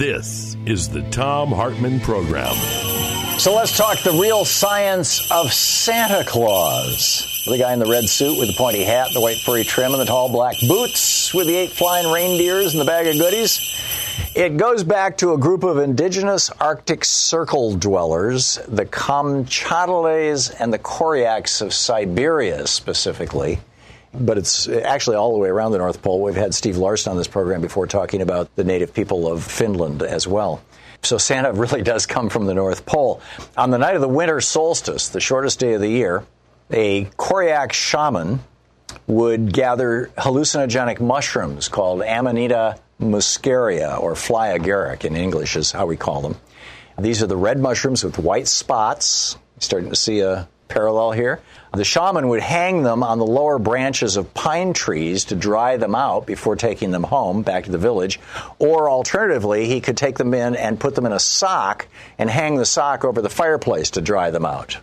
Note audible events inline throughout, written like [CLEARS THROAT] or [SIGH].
This is the Thom Hartmann Program. So let's talk the real science of Santa Claus. The guy in the red suit with the pointy hat, the white furry trim, and the tall black boots with the eight flying reindeers and the bag of goodies. It goes back to a group of indigenous Arctic Circle dwellers, the Kamchadales and the Koryaks of Siberia specifically. But it's actually all the way around the North Pole. We've had Steve Larson on this program before talking about the native people of Finland as well. So Santa [LAUGHS] really does come from the North Pole. On the night of the winter solstice, the shortest day of the year, a Koryak shaman would gather hallucinogenic mushrooms called Amanita muscaria, or fly agaric in English is how we call them. These are the red mushrooms with white spots. Starting to see a parallel here. The shaman would hang them on the lower branches of pine trees to dry them out before taking them home back to the village. Or alternatively, he could take them in and put them in a sock and hang the sock over the fireplace to dry them out.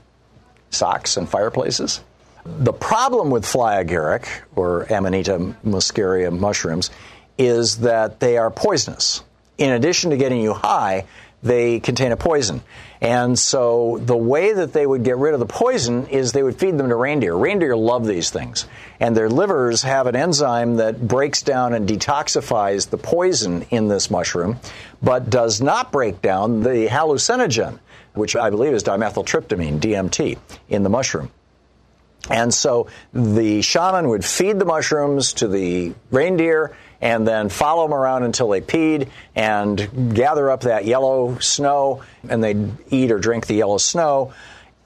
Socks and fireplaces? The problem with fly agaric, or Amanita muscaria mushrooms, is that they are poisonous. In addition to getting you high, they contain a poison. And so the way that they would get rid of the poison is they would feed them to reindeer. Reindeer love these things. And their livers have an enzyme that breaks down and detoxifies the poison in this mushroom, but does not break down the hallucinogen, which I believe is dimethyltryptamine, DMT, in the mushroom. And so the shaman would feed the mushrooms to the reindeer and then follow them around until they peed and gather up that yellow snow and they'd eat or drink the yellow snow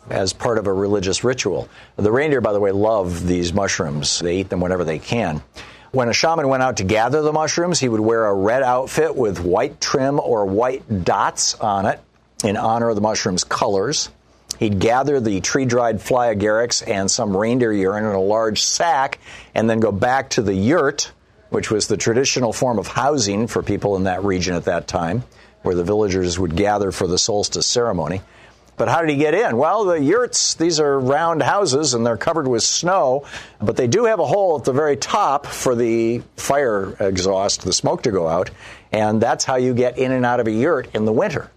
as part of a religious ritual. The reindeer, by the way, love these mushrooms. They eat them whenever they can. When a shaman went out to gather the mushrooms, he would wear a red outfit with white trim or white dots on it in honor of the mushroom's colors. He'd gather the tree dried fly agarics and some reindeer urine in a large sack and then go back to the yurt which was the traditional form of housing for people in that region at that time, where the villagers would gather for the solstice ceremony. But how did he get in? Well, the yurts, these are round houses and they're covered with snow, but they do have a hole at the very top for the fire exhaust, the smoke to go out, and that's how you get in and out of a yurt in the winter.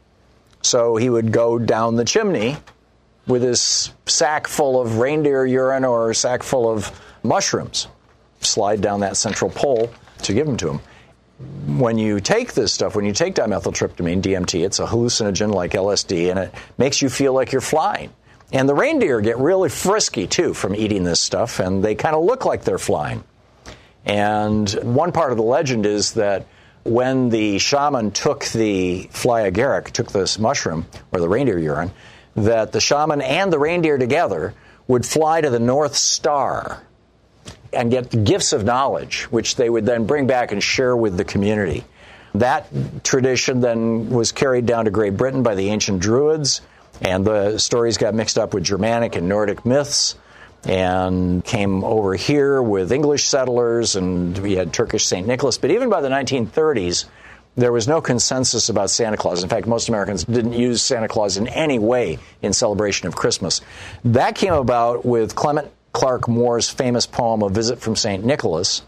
So he would go down the chimney with his sack full of reindeer urine or a sack full of mushrooms slide down that central pole to give them to them. When you take this stuff, when you take dimethyltryptamine, DMT, it's a hallucinogen like LSD, and it makes you feel like you're flying. And the reindeer get really frisky too from eating this stuff, and they kind of look like they're flying. And one part of the legend is that when the shaman took the fly agaric, took this mushroom or the reindeer urine, that the shaman and the reindeer together would fly to the North Star and get gifts of knowledge, which they would then bring back and share with the community. That tradition then was carried down to Great Britain by the ancient Druids, and the stories got mixed up with Germanic and Nordic myths and came over here with English settlers, and we had Turkish St. Nicholas. But even by the 1930s, there was no consensus about Santa Claus. In fact, most Americans didn't use Santa Claus in any way in celebration of Christmas. That came about with Clement Clarke Moore's famous poem, A Visit from St. Nicholas.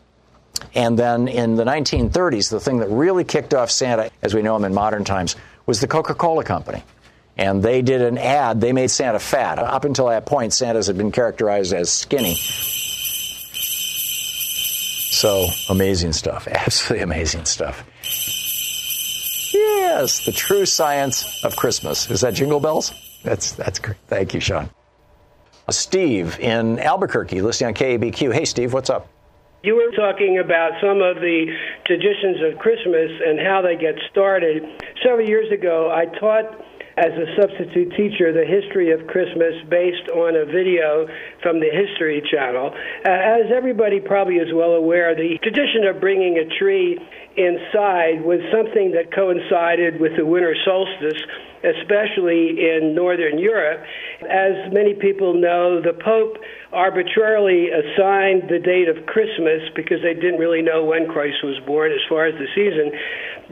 And then in the 1930s, the thing that really kicked off Santa, as we know him in modern times, was the Coca Cola Company. And they did an ad, they made Santa fat. Up until that point, Santas had been characterized as skinny. So amazing stuff, [LAUGHS] absolutely amazing stuff. Yes, the true science of Christmas. Is that Jingle Bells? That's that's great. Thank you, Sean. Steve in Albuquerque, listening on KABQ. Hey, Steve, what's up? You were talking about some of the traditions of Christmas and how they get started. Several years ago, I taught as a substitute teacher the history of Christmas based on a video from the History Channel. Uh, as everybody probably is well aware, the tradition of bringing a tree inside was something that coincided with the winter solstice, especially in Northern Europe. As many people know, the Pope arbitrarily assigned the date of Christmas because they didn't really know when Christ was born as far as the season.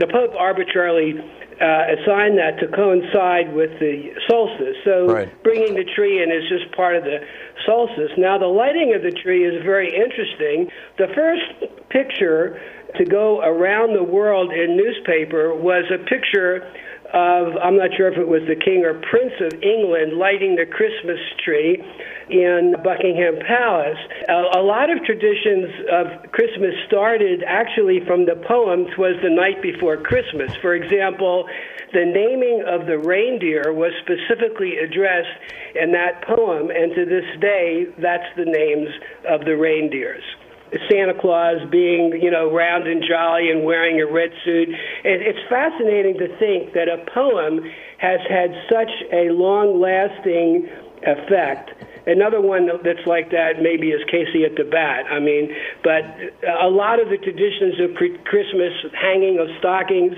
The Pope arbitrarily uh, assigned that to coincide with the solstice. So Right. bringing the tree in is just part of the solstice. Now, the lighting of the tree is very interesting. The first picture to go around the world in newspaper was a picture of, I'm not sure if it was the King or Prince of England lighting the Christmas tree in Buckingham Palace. A, a lot of traditions of Christmas started actually from the poems was the night before Christmas. For example, the naming of the reindeer was specifically addressed in that poem, and to this day, that's the names of the reindeers. Santa Claus being, you know, round and jolly and wearing a red suit. It, it's fascinating to think that a poem has had such a long lasting effect. Another one that's like that maybe is Casey at the Bat. I mean, but a lot of the traditions of pre- Christmas, hanging of stockings,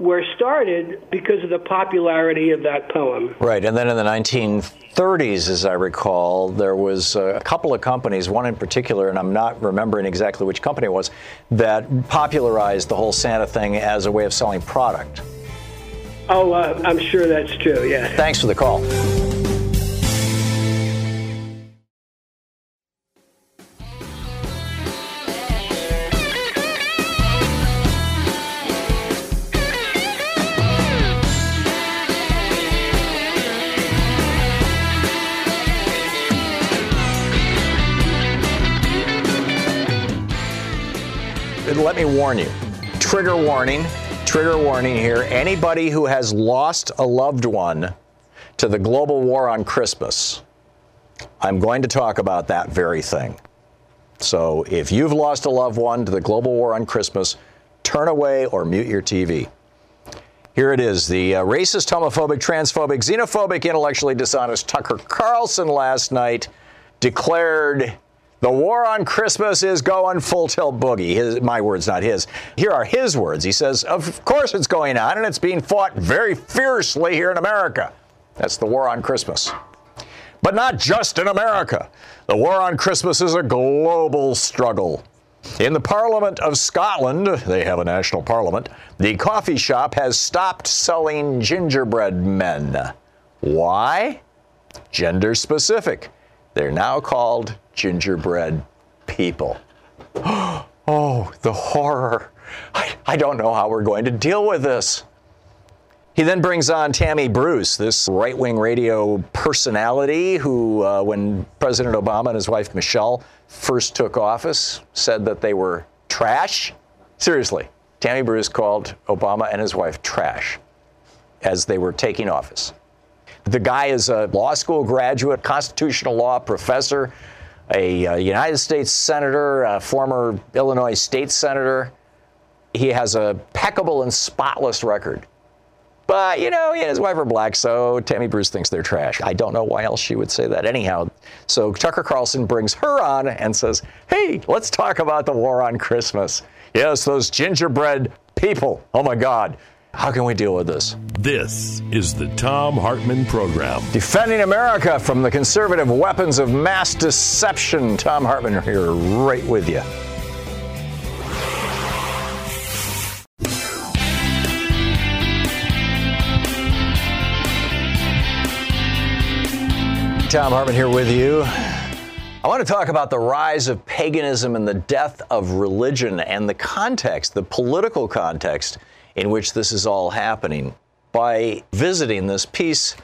were started because of the popularity of that poem. Right, and then in the 1930s, as I recall, there was a couple of companies, one in particular, and I'm not remembering exactly which company it was, that popularized the whole Santa thing as a way of selling product. Oh, uh, I'm sure that's true, yeah. Thanks for the call. Me warn you. Trigger warning. Trigger warning here. Anybody who has lost a loved one to the global war on Christmas, I'm going to talk about that very thing. So if you've lost a loved one to the global war on Christmas, turn away or mute your TV. Here it is the uh, racist, homophobic, transphobic, xenophobic, intellectually dishonest Tucker Carlson last night declared the war on Christmas is going full tilt boogie. His, my words, not his. Here are his words. He says, Of course it's going on, and it's being fought very fiercely here in America. That's the war on Christmas. But not just in America. The war on Christmas is a global struggle. In the Parliament of Scotland, they have a national parliament, the coffee shop has stopped selling gingerbread men. Why? Gender specific. They're now called gingerbread people. [GASPS] Oh, the horror. I, I don't know how we're going to deal with this. He then brings on Tammy Bruce, this right wing radio personality who, uh, when President Obama and his wife Michelle first took office, said that they were trash. Seriously, Tammy Bruce called Obama and his wife trash as they were taking office. The guy is a law school graduate, constitutional law professor, a, uh United States senator, a former Illinois state senator. He has a impeccable and spotless record. But, you know, he and his wife are black, so Tammy Bruce thinks they're trash. I don't know why else she would say that anyhow. So Tucker Carlson brings her on and says, hey, let's talk about the war on Christmas. Yes, those gingerbread people. Oh my God. How can we deal with this? This is the Thom Hartmann Program. Defending America from the conservative weapons of mass deception. Thom Hartmann here, right with you. Thom Hartmann here with you. I want to talk about the rise of paganism and the death of religion and the context, the political context in which this is all happening by visiting this piece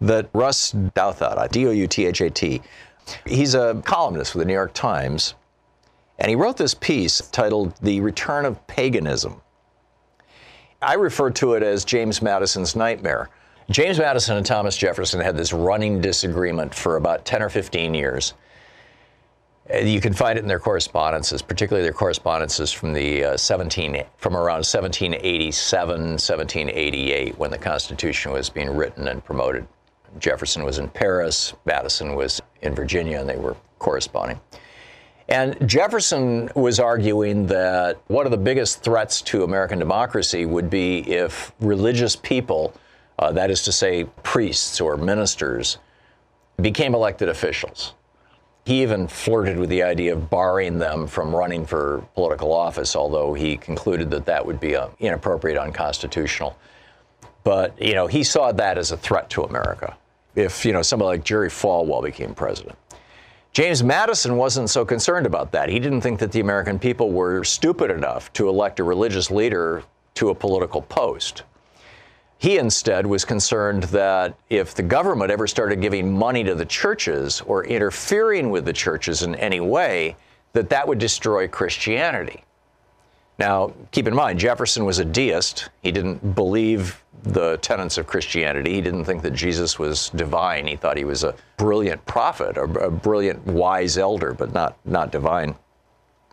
that Ross Douthat, uh, D O U T H A T, he's a columnist for the New York Times, and he wrote this piece titled The Return of Paganism. I refer to it as James Madison's nightmare. James Madison and Thomas Jefferson had this running disagreement for about 10 or 15 years. You can find it in their correspondences, particularly their correspondences from the uh, 17 from around 1787, 1788, when the Constitution was being written and promoted. Jefferson was in Paris, Madison was in Virginia, and they were corresponding. And Jefferson was arguing that one of the biggest threats to American democracy would be if religious people, uh, that is to say, priests or ministers, became elected officials. He even flirted with the idea of barring them from running for political office, although he concluded that that would be uh, inappropriate, unconstitutional. But you know, he saw that as a threat to America. If you know somebody like Jerry Falwell became president. James Madison wasn't so concerned about that. He didn't think that the American people were stupid enough to elect a religious leader to a political post. He instead was concerned that if the government ever started giving money to the churches or interfering with the churches in any way, that that would destroy Christianity. Now, keep in mind, Jefferson was a deist. He didn't believe the tenets of Christianity. He didn't think that Jesus was divine. He thought he was a brilliant prophet, a, a brilliant wise elder, but not, not divine.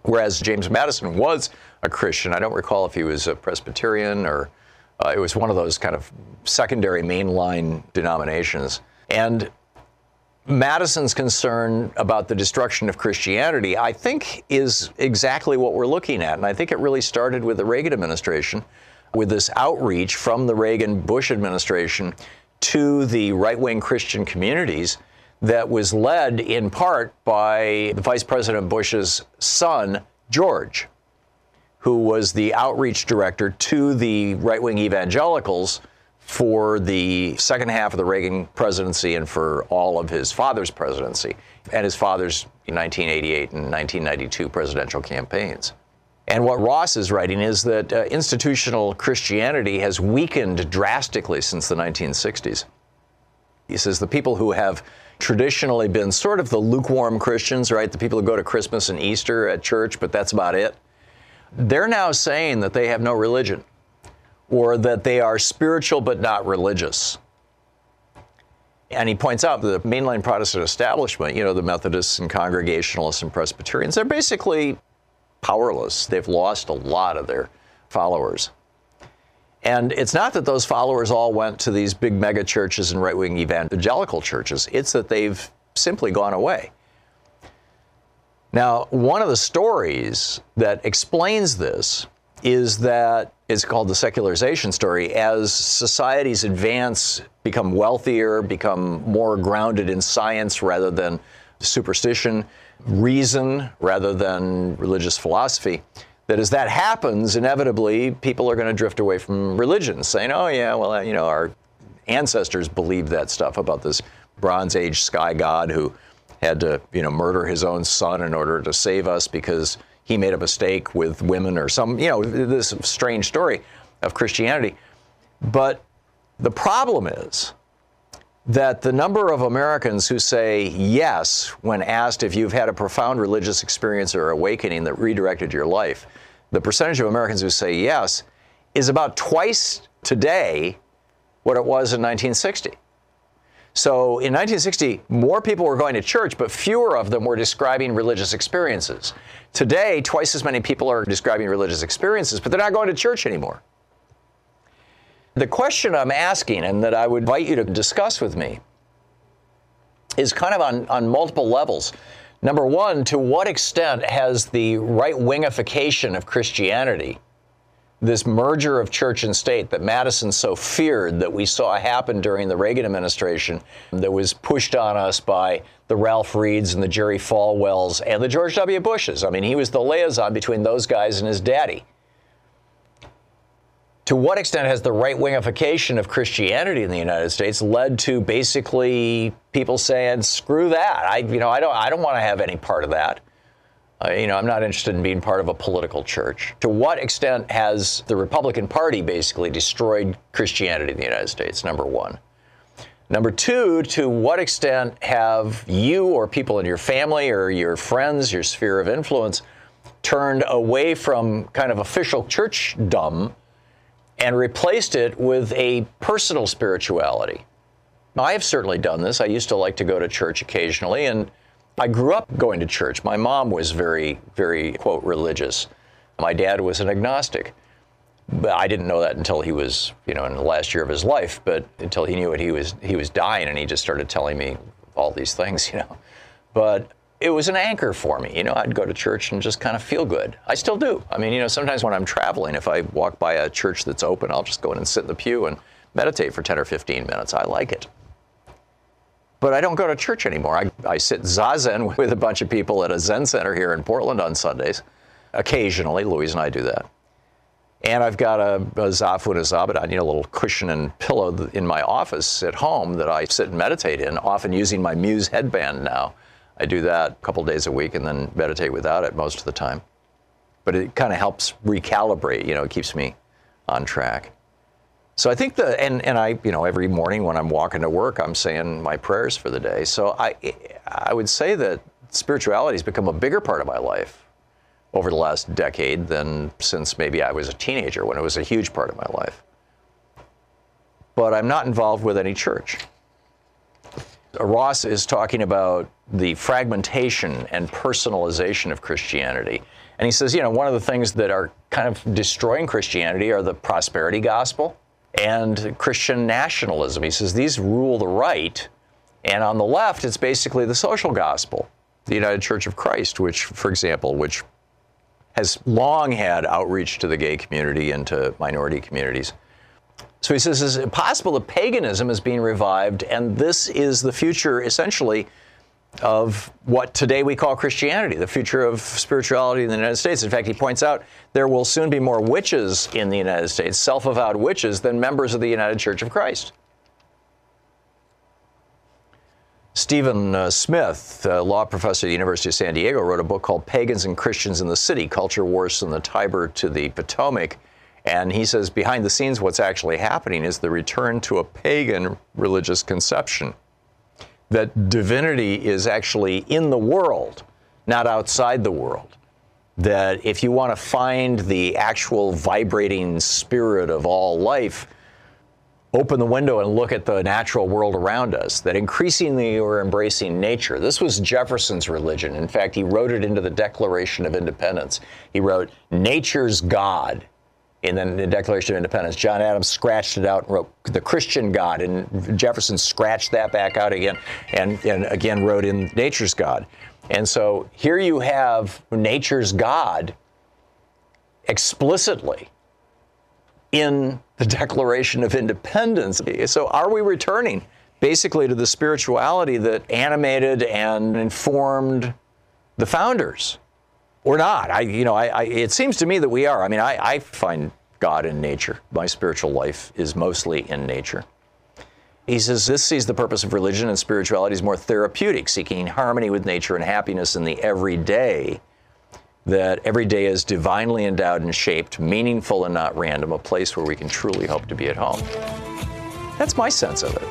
Whereas James Madison was a Christian. I don't recall if he was a Presbyterian or uh, it was one of those kind of secondary mainline denominations. And Madison's concern about the destruction of Christianity, I think, is exactly what we're looking at. And I think it really started with the Reagan administration with this outreach from the Reagan Bush administration to the right wing Christian communities that was led in part by Vice President Bush's son, George, who was the outreach director to the right wing evangelicals for the second half of the Reagan presidency and for all of his father's presidency and his father's 1988 and 1992 presidential campaigns. And what Ross is writing is that uh, institutional Christianity has weakened drastically since the 1960s. He says the people who have traditionally been sort of the lukewarm Christians, right? The people who go to Christmas and Easter at church, but that's about it. They're now saying that they have no religion or that they are spiritual but not religious. And he points out that the mainline Protestant establishment, you know, the Methodists and Congregationalists and Presbyterians, they're basically powerless. They've lost a lot of their followers. And it's not that those followers all went to these big mega churches and right wing evangelical churches, it's that they've simply gone away. Now, one of the stories that explains this is that it's called the secularization story. As societies advance, become wealthier, become more grounded in science rather than superstition, reason rather than religious philosophy, that as that happens, inevitably people are going to drift away from religion, saying, oh, yeah, well, you know, our ancestors believed that stuff about this Bronze Age sky god who had to, you know, murder his own son in order to save us because he made a mistake with women or some, you know, this strange story of Christianity. But the problem is that the number of Americans who say yes when asked if you've had a profound religious experience or awakening that redirected your life, the percentage of Americans who say yes is about twice today what it was in 1960. So in 1960, more people were going to church, but fewer of them were describing religious experiences. Today, twice as many people are describing religious experiences, but they're not going to church anymore. The question I'm asking, and that I would invite you to discuss with me, is kind of on, on multiple levels. Number one, to what extent has the right wingification of Christianity this merger of church and state that Madison so feared that we saw happen during the Reagan administration that was pushed on us by the Ralph Reeds and the Jerry Falwells and the George W. Bushes. I mean, he was the liaison between those guys and his daddy. To what extent has the right wingification of Christianity in the United States led to basically people saying, "Screw that! I, you know, I don't, I don't want to have any part of that." Uh, you know, I'm not interested in being part of a political church. To what extent has the Republican Party basically destroyed Christianity in the United States? Number one. Number two, to what extent have you or people in your family or your friends, your sphere of influence, turned away from kind of official churchdom and replaced it with a personal spirituality. Now, I have certainly done this. I used to like to go to church occasionally, and I grew up going to church. My mom was very, very, quote, religious. My dad was an agnostic. But I didn't know that until he was, you know, in the last year of his life, but until he knew it, he was, he was dying, and he just started telling me all these things, [LAUGHS] you know. But it was an anchor for me. You know, I'd go to church and just kind of feel good. I still do. I mean, you know, sometimes when I'm traveling, if I walk by a church that's open, I'll just go in and sit in the pew and meditate for 10 or 15 minutes. I like it. But I don't go to church anymore. I, I sit zazen [LAUGHS] with a bunch of people at a Zen center here in Portland on Sundays. Occasionally, Louise and I do that. And I've got a, a zafu and a zabuton, you know, a little cushion and pillow in my office at home that I sit and meditate in, often using my Muse headband now. I do that a couple days a week and then meditate without it most of the time. But it kind of helps recalibrate, you know, it keeps me on track. So I think the and, and I you know every morning when I'm walking to work I'm saying my prayers for the day. So I I would say that spirituality has become a bigger part of my life over the last decade than since maybe I was a teenager when it was a huge part of my life. But I'm not involved with any church. Uh, Ross is talking about the fragmentation and personalization of Christianity. And he says, you know, one of the things that are kind of destroying Christianity are the prosperity gospel and Christian nationalism. He says these rule the right, and on the left, it's basically the social gospel, the United Church of Christ, which, for example, which has long had outreach to the gay community and to minority communities. So he says, is it possible that paganism is being revived, and this is the future, essentially, of what today we call Christianity, the future of spirituality in the United States. In fact, he points out there will soon be more witches in the United States, self avowed witches, than members of the United Church of Christ. Steven uh, Smith, law professor at the University of San Diego, wrote a book called Pagans and Christians in the City Culture Wars from the Tiber to the Potomac. And he says behind the scenes, what's actually happening is the return to a pagan religious conception that divinity is actually in the world, not outside the world. That if you want to find the actual vibrating spirit of all life, open the window and look at the natural world around us, that increasingly we're embracing nature. This was Jefferson's religion. In fact, he wrote it into the Declaration of Independence. He wrote, Nature's God and then the Declaration of Independence. John Adams scratched it out and wrote the Christian God, and Jefferson scratched that back out again and, and again wrote in nature's God. And so here you have nature's God explicitly in the Declaration of Independence. So are we returning basically to the spirituality that animated and informed the founders? Or not. I, you know, I, I, it seems to me that we are. I mean, I, I find God in nature. My spiritual life is mostly in nature. He says this sees the purpose of religion and spirituality as more therapeutic, seeking harmony with nature and happiness in the everyday. That every day is divinely endowed and shaped, meaningful and not random, a place where we can truly hope to be at home. That's my sense of it.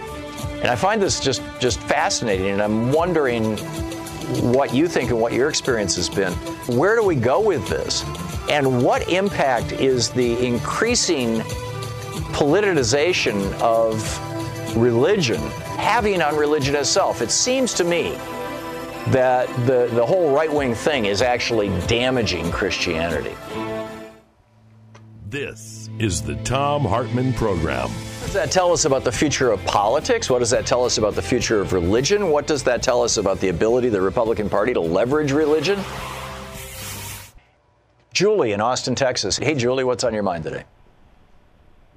And I find this just, just fascinating, and I'm wondering what you think and what your experience has been. Where do we go with this? And what impact is the increasing politicization of religion having on religion itself? It seems to me that the, the whole right wing thing is actually damaging Christianity. This is the Thom Hartmann Program What does that tell us about the future of politics? What does that tell us about the future of religion? What does that tell us about the ability of the Republican Party to leverage religion? Julie in Austin, Texas. Hey, Julie, what's on your mind today?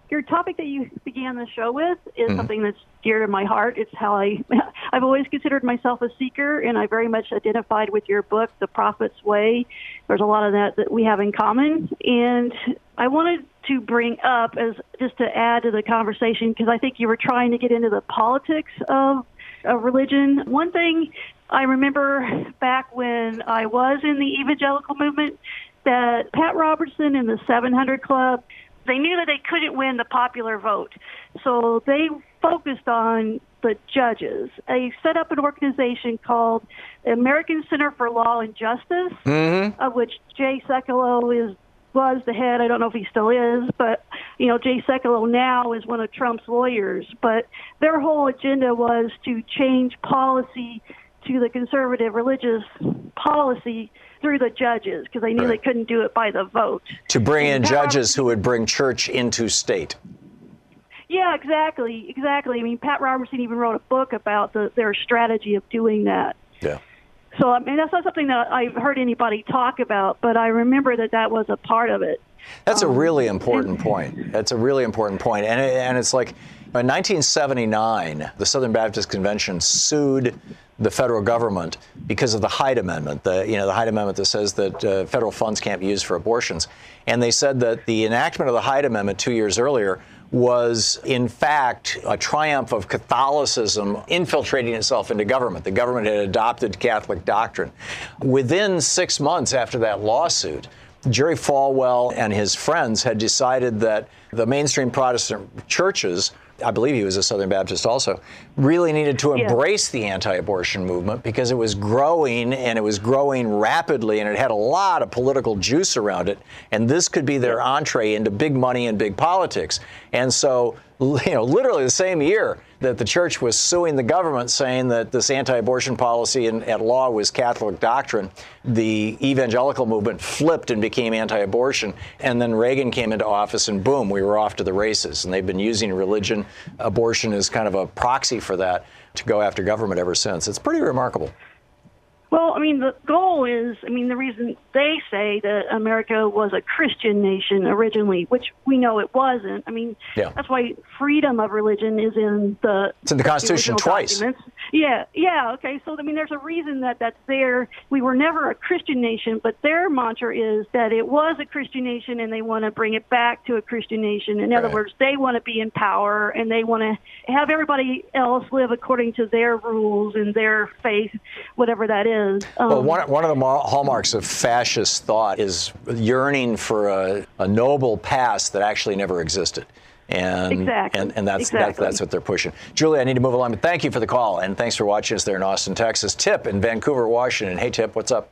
Your topic that you began the show with is mm-hmm. something that's dear to my heart. It's how I, [LAUGHS] I've always considered myself a seeker, and I very much identified with your book, The Prophet's Way. There's a lot of that that we have in common, and I wanted to bring up as just to add to the conversation because I think you were trying to get into the politics of, of religion. One thing I remember back when I was in the evangelical movement that Pat Robertson and the 700 Club they knew that they couldn't win the popular vote, so they focused on the judges. They set up an organization called the American Center for Law and Justice, mm-hmm. of which Jay Sekulow is was the head. I don't know if he still is, but you know, Jay Sekulow now is one of Trump's lawyers, but their whole agenda was to change policy to the conservative religious policy through the judges because they knew Right. they couldn't do it by the vote. To bring in judges who would bring church into state. Yeah, exactly, exactly. I mean, Pat Robertson even wrote a book about the, their strategy of doing that. Yeah. So I mean, that's not something that I've heard anybody talk about, but I remember that that was a part of it. That's a Um, really important point. That's a really important point. And, and it's like in 1979, the Southern Baptist Convention sued the federal government because of the Hyde Amendment, the, you know, the Hyde Amendment that says that uh, federal funds can't be used for abortions. And they said that the enactment of the Hyde Amendment two years earlier was in fact a triumph of Catholicism infiltrating itself into government. The government had adopted Catholic doctrine. Within six months after that lawsuit, Jerry Falwell and his friends had decided that the mainstream Protestant churches, I believe he was a Southern Baptist also, really needed to Yeah. embrace the anti abortion movement because it was growing and it was growing rapidly and it had a lot of political juice around it. And this could be their entree into big money and big politics. And so, you know, literally the same year that the church was suing the government saying that this anti-abortion policy at law was Catholic doctrine, the evangelical movement flipped and became anti-abortion. And then Reagan came into office and boom, we were off to the races. And they've been using religion, abortion as kind of a proxy for that to go after government ever since. It's pretty remarkable. Well, I mean, the goal is, I mean, the reason they say that America was a Christian nation originally, which we know it wasn't. I mean, Yeah. that's why freedom of religion is in the It's in the Constitution twice. documents. Yeah, yeah, okay. So I mean, there's a reason that that's there. We were never a Christian nation, but their mantra is that it was a Christian nation, and they want to bring it back to a Christian nation. In other words, they want to be in power, and they want to have everybody else live according to their rules and their faith, whatever that is. Um, Well, one, one of the hallmarks of fascist thought is yearning for a, a noble past that actually never existed. And, Exactly. and, and that's, that's, Exactly. that's what they're pushing. Julie, I need to move along, but thank you for the call, and thanks for watching us there in Austin, Texas. Tip in Vancouver, Washington. Hey, Tip, what's up?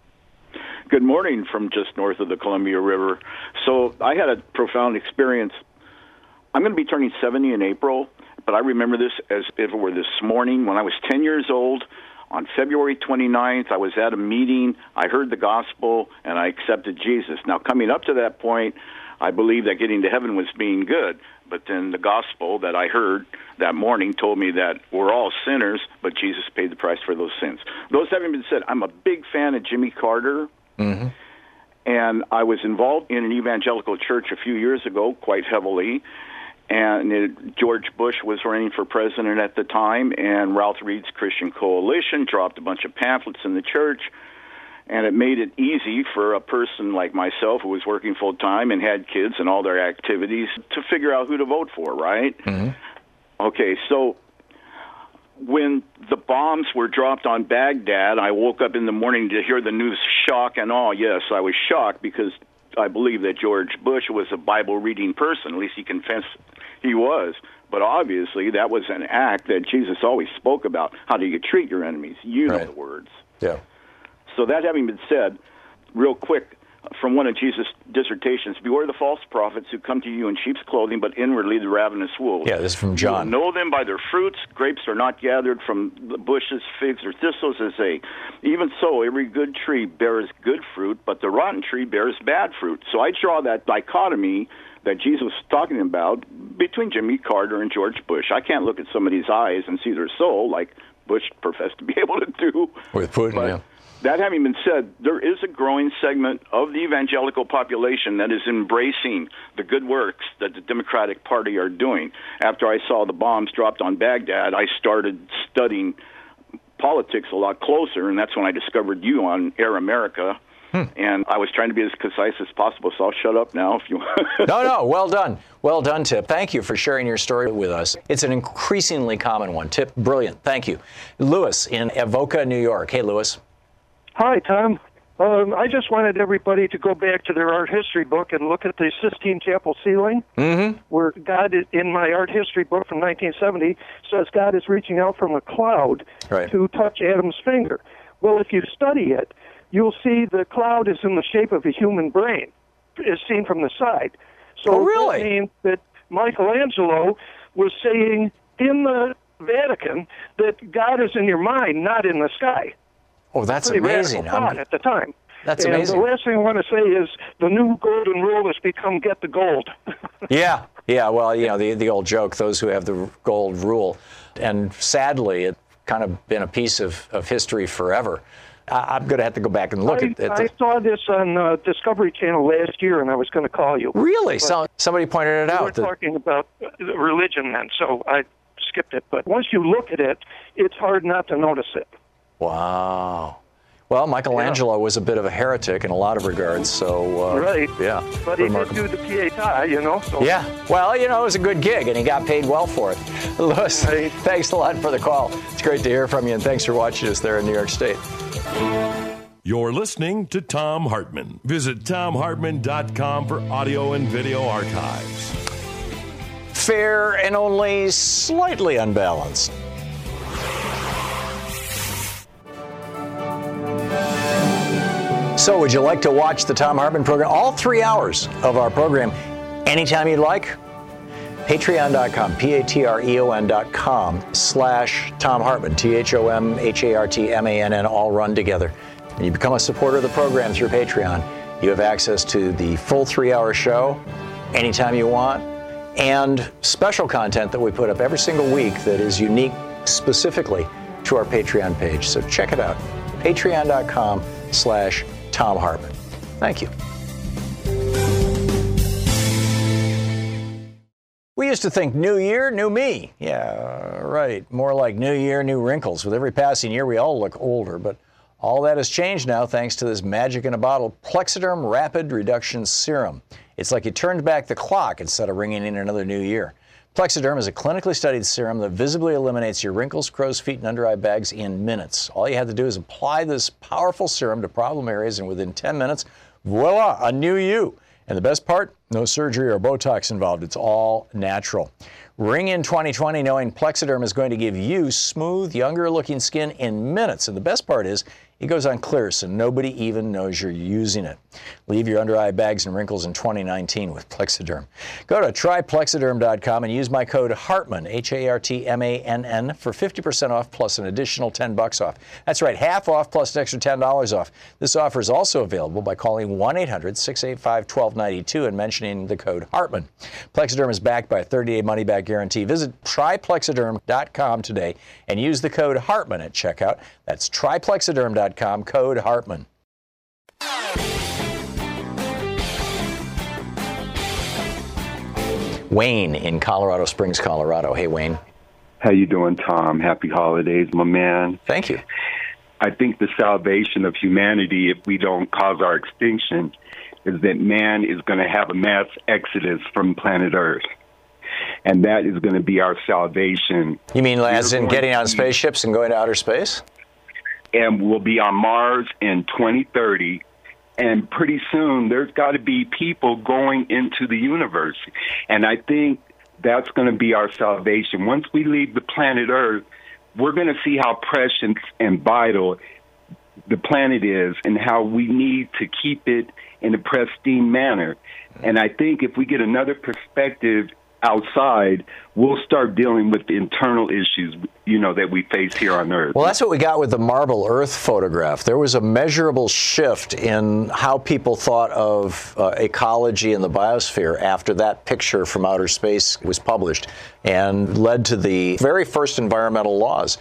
Good morning from just north of the Columbia River. So I had a profound experience. I'm going to be turning 70 in April, but I remember this as if it were this morning when I was 10 years old. On February 29th, I was at a meeting. I heard the gospel and I accepted Jesus. Now, coming up to that point, I believed that getting to heaven was being good. But then the gospel that I heard that morning told me that we're all sinners, but Jesus paid the price for those sins. Those having been said, I'm a big fan of Jimmy Carter. Mm-hmm. And I was involved in an evangelical church a few years ago, quite heavily. And it, George Bush was running for president at the time, and Ralph Reed's Christian Coalition dropped a bunch of pamphlets in the church. And it made it easy for a person like myself, who was working full time and had kids and all their activities, to figure out who to vote for, right? Mm-hmm. Okay, so when the bombs were dropped on Baghdad, I woke up in the morning to hear the news shock and awe. Yes, I was shocked because I believe that George Bush was a Bible reading person. At least he confessed he was. But obviously, that was an act that Jesus always spoke about. How do you treat your enemies? You know the words. Yeah. So that having been said, real quick, from one of Jesus' dissertations, beware the false prophets who come to you in sheep's clothing, but inwardly the ravenous wolves. Yeah, this is from John. know them by their fruits. Grapes are not gathered from the bushes, figs or thistles, as they. Even so, every good tree bears good fruit, but the rotten tree bears bad fruit. So I draw that dichotomy that Jesus was talking about between Jimmy Carter and George Bush. I can't look at somebody's eyes and see their soul like Bush professed to be [LAUGHS] able to do. With Putin, But yeah. That having been said, there is a growing segment of the evangelical population that is embracing the good works that the Democratic Party are doing. After I saw the bombs dropped on Baghdad, I started studying politics a lot closer, and that's when I discovered you on Air America. Hmm. And I was trying to be as concise as possible, so I'll shut up now if you want. [LAUGHS] No, no, [LAUGHS] well done. Well done, Tip. Thank you for sharing your story with us. It's an increasingly common one. Tip, brilliant. Thank you. Lewis in Evoca, New York. Hey, Lewis. Hi, Thom. Um, I just wanted everybody to go back to their art history book and look at the Sistine Chapel ceiling, mm-hmm. where God, is, in my art history book from 1970, says God is reaching out from a cloud Right. to touch Adam's finger. Well, if you study it, you'll see the cloud is in the shape of a human brain, is seen from the side. So Oh, really? that means that Michelangelo was saying in the Vatican that God is in your mind, not in the sky. Oh, that's Pretty amazing. radical thought I'm- at the time. That's and amazing. The last thing I want to say is the new golden rule has become get the gold. [LAUGHS] Yeah, yeah. Well, you know the the old joke: those who have the gold rule, and sadly, it's kind of been a piece of, of history forever. I, I'm going to have to go back and look I, at, at I saw this on uh, Discovery Channel last year, and I was going to call you. Really, But so, somebody pointed it out. we were out. that- talking about uh, religion then, so I skipped it. But once you look at it, it's hard not to notice it. Wow. Well, Michelangelo was a bit of a heretic in a lot of regards. So uh, Right. yeah, But he did do the Pietà, you know. So Yeah, well, you know, it was a good gig, and he got paid well for it. [LAUGHS] Lewis, Right. thanks a lot for the call. It's great to hear from you, and thanks for watching us there in New York State. You're listening to Thom Hartmann. Visit thomhartmann.com for audio and video archives. Fair and only slightly unbalanced. So, would you like to watch the Thom Hartmann program? All three hours of our program, anytime you'd like? Patreon.com, P A T R E O N.com slash Thom Hartmann, T H O M H A R T M A N N, all run together. When you become a supporter of the program through Patreon, you have access to the full three hour show anytime you want and special content that we put up every single week that is unique specifically to our Patreon page. So check it out. Patreon.com slash Thom Hartmann. Thank you. We used to think new year, new me. Yeah, right. More like new year, new wrinkles. With every passing year, we all look older, but all that has changed now thanks to this magic in a bottle Plexiderm Rapid Reduction Serum. It's like you turned back the clock instead of ringing in another new year. Plexiderm is a clinically studied serum that visibly eliminates your wrinkles, crow's feet, and under eye bags in minutes. All you have to do is apply this powerful serum to problem areas, and within 10 minutes, voila, a new you. And the best part, no surgery or Botox involved. It's all natural. Ring in 2020 knowing Plexiderm is going to give you smooth, younger looking skin in minutes. And the best part is, it goes on clear so nobody even knows you're using it. Leave your under eye bags and wrinkles in 2019 with Plexiderm. Go to tryplexiderm.com and use my code Hartmann, H A R T M A N N, for 50% off plus an additional 10 bucks off. That's right, half off plus an extra $10 off. This offer is also available by calling 1 800 685 1292 and mentioning the code Hartmann. Plexiderm is backed by a 30 day money back guarantee. Visit tryplexiderm.com today and use the code Hartmann at checkout. That's tryplexiderm.com, code Hartmann. Wayne in Colorado Springs, Colorado. Hey, Wayne. How you doing, Thom? Happy holidays, my man. Thank you. I think the salvation of humanity, if we don't cause our extinction, is that man is going to have a mass exodus from planet Earth. And that is going to be our salvation. You mean as in getting on spaceships and going to outer space? And we'll be on Mars in 2030. And pretty soon, there's got to be people going into the universe. And I think that's going to be our salvation. Once we leave the planet Earth, we're going to see how precious and vital the planet is and how we need to keep it in a pristine manner. And I think if we get another perspective outside, we'll start dealing with the internal issues, you know, that we face here on Earth. Well, that's what we got with the Marble Earth photograph. There was a measurable shift in how people thought of uh, ecology and the biosphere after that picture from outer space was published and led to the very first environmental laws.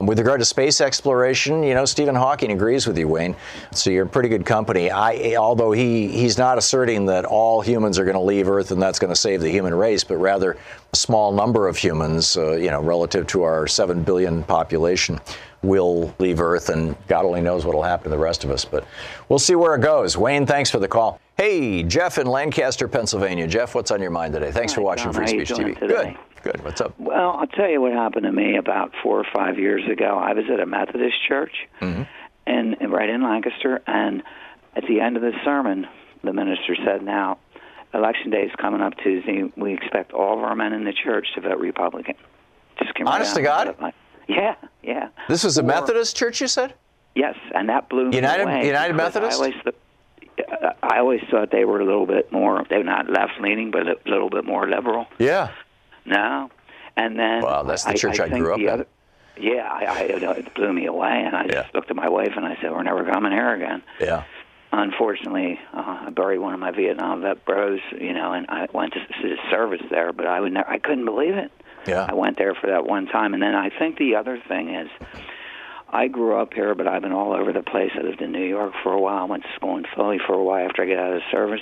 With regard to space exploration, you know, Stephen Hawking agrees with you, Wayne. So you're in pretty good company. I, although he, he's not asserting that all humans are going to leave Earth and that's going to save the human race, but rather a small number of humans, uh, you know, relative to our 7 billion population, will leave Earth, and God only knows what will happen to the rest of us. But we'll see where it goes. Wayne, thanks for the call. Hey, Jeff in Lancaster, Pennsylvania. Jeff, what's on your mind today? Thanks for watching Tom. Free Speech TV. today? Good, good. What's up? Well, I'll tell you what happened to me about four or five years ago. I was at a Methodist church Mm-hmm. in right in Lancaster, and at the end of the sermon, the minister said, "Now, election day is coming up Tuesday. We expect all of our men in the church to vote Republican." Just came right Honest out to God? like- Yeah, yeah. This was a Or- Methodist church, you said? Yes, and that blew United- me away. United Methodist? I always, th- I I always thought they were a little bit more. They're not left leaning, but a little bit more liberal. Yeah. No, and then Wow, that's the church I think grew up in. Other, yeah, I, I, it blew me away, and I Yeah. just looked at my wife and I said, "We're never coming here again." Yeah. Unfortunately, uh, I buried one of my Vietnam vet bros, you know, and I went to s- service there, but I would never, I couldn't believe it. Yeah. I went there for that one time, and then I think the other thing is, I grew up here, but I've been all over the place. I lived in New York for a while, I went to school in Philly for a while after I got out of service.